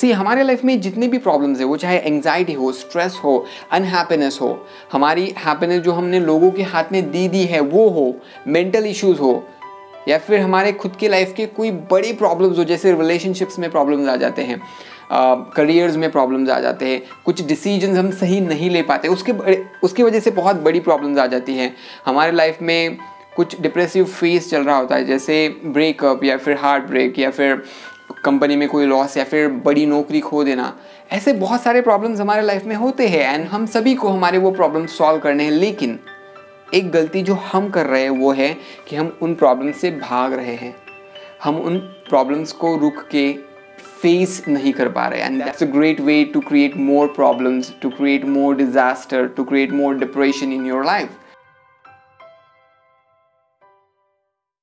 सी हमारे लाइफ में जितनी भी प्रॉब्लम्स है वो चाहे एंग्जाइटी हो स्ट्रेस हो अनहैप्पीनेस हो हमारी हैप्पीनेस जो हमने लोगों के हाथ में दी दी है वो हो मेंटल इश्यूज़ हो या फिर हमारे खुद के लाइफ के कोई बड़ी प्रॉब्लम्स हो जैसे रिलेशनशिप्स में प्रॉब्लम्स आ जाते हैं करियर्स uh, में प्रॉब्लम्स आ जाते हैं कुछ डिसीज़न हम सही नहीं ले पाते उसके उसकी वजह से बहुत बड़ी प्रॉब्लम्स आ जाती हैं। हमारे लाइफ में कुछ डिप्रेसिव फेस चल रहा होता है जैसे ब्रेकअप या फिर हार्ट ब्रेक या फिर कंपनी में कोई लॉस या फिर बड़ी नौकरी खो देना, ऐसे बहुत सारे प्रॉब्लम्स हमारे लाइफ में होते हैं एंड हम सभी को हमारे वो प्रॉब्लम सॉल्व करने हैं, लेकिन एक गलती जो हम कर रहे हैं वो है कि हम उन प्रॉब्लम से भाग रहे हैं। हम उन प्रॉब्लम्स को रुक के फेस नहीं कर पा रहे and that's a great way to create more problems to create more disaster to create more depression in your life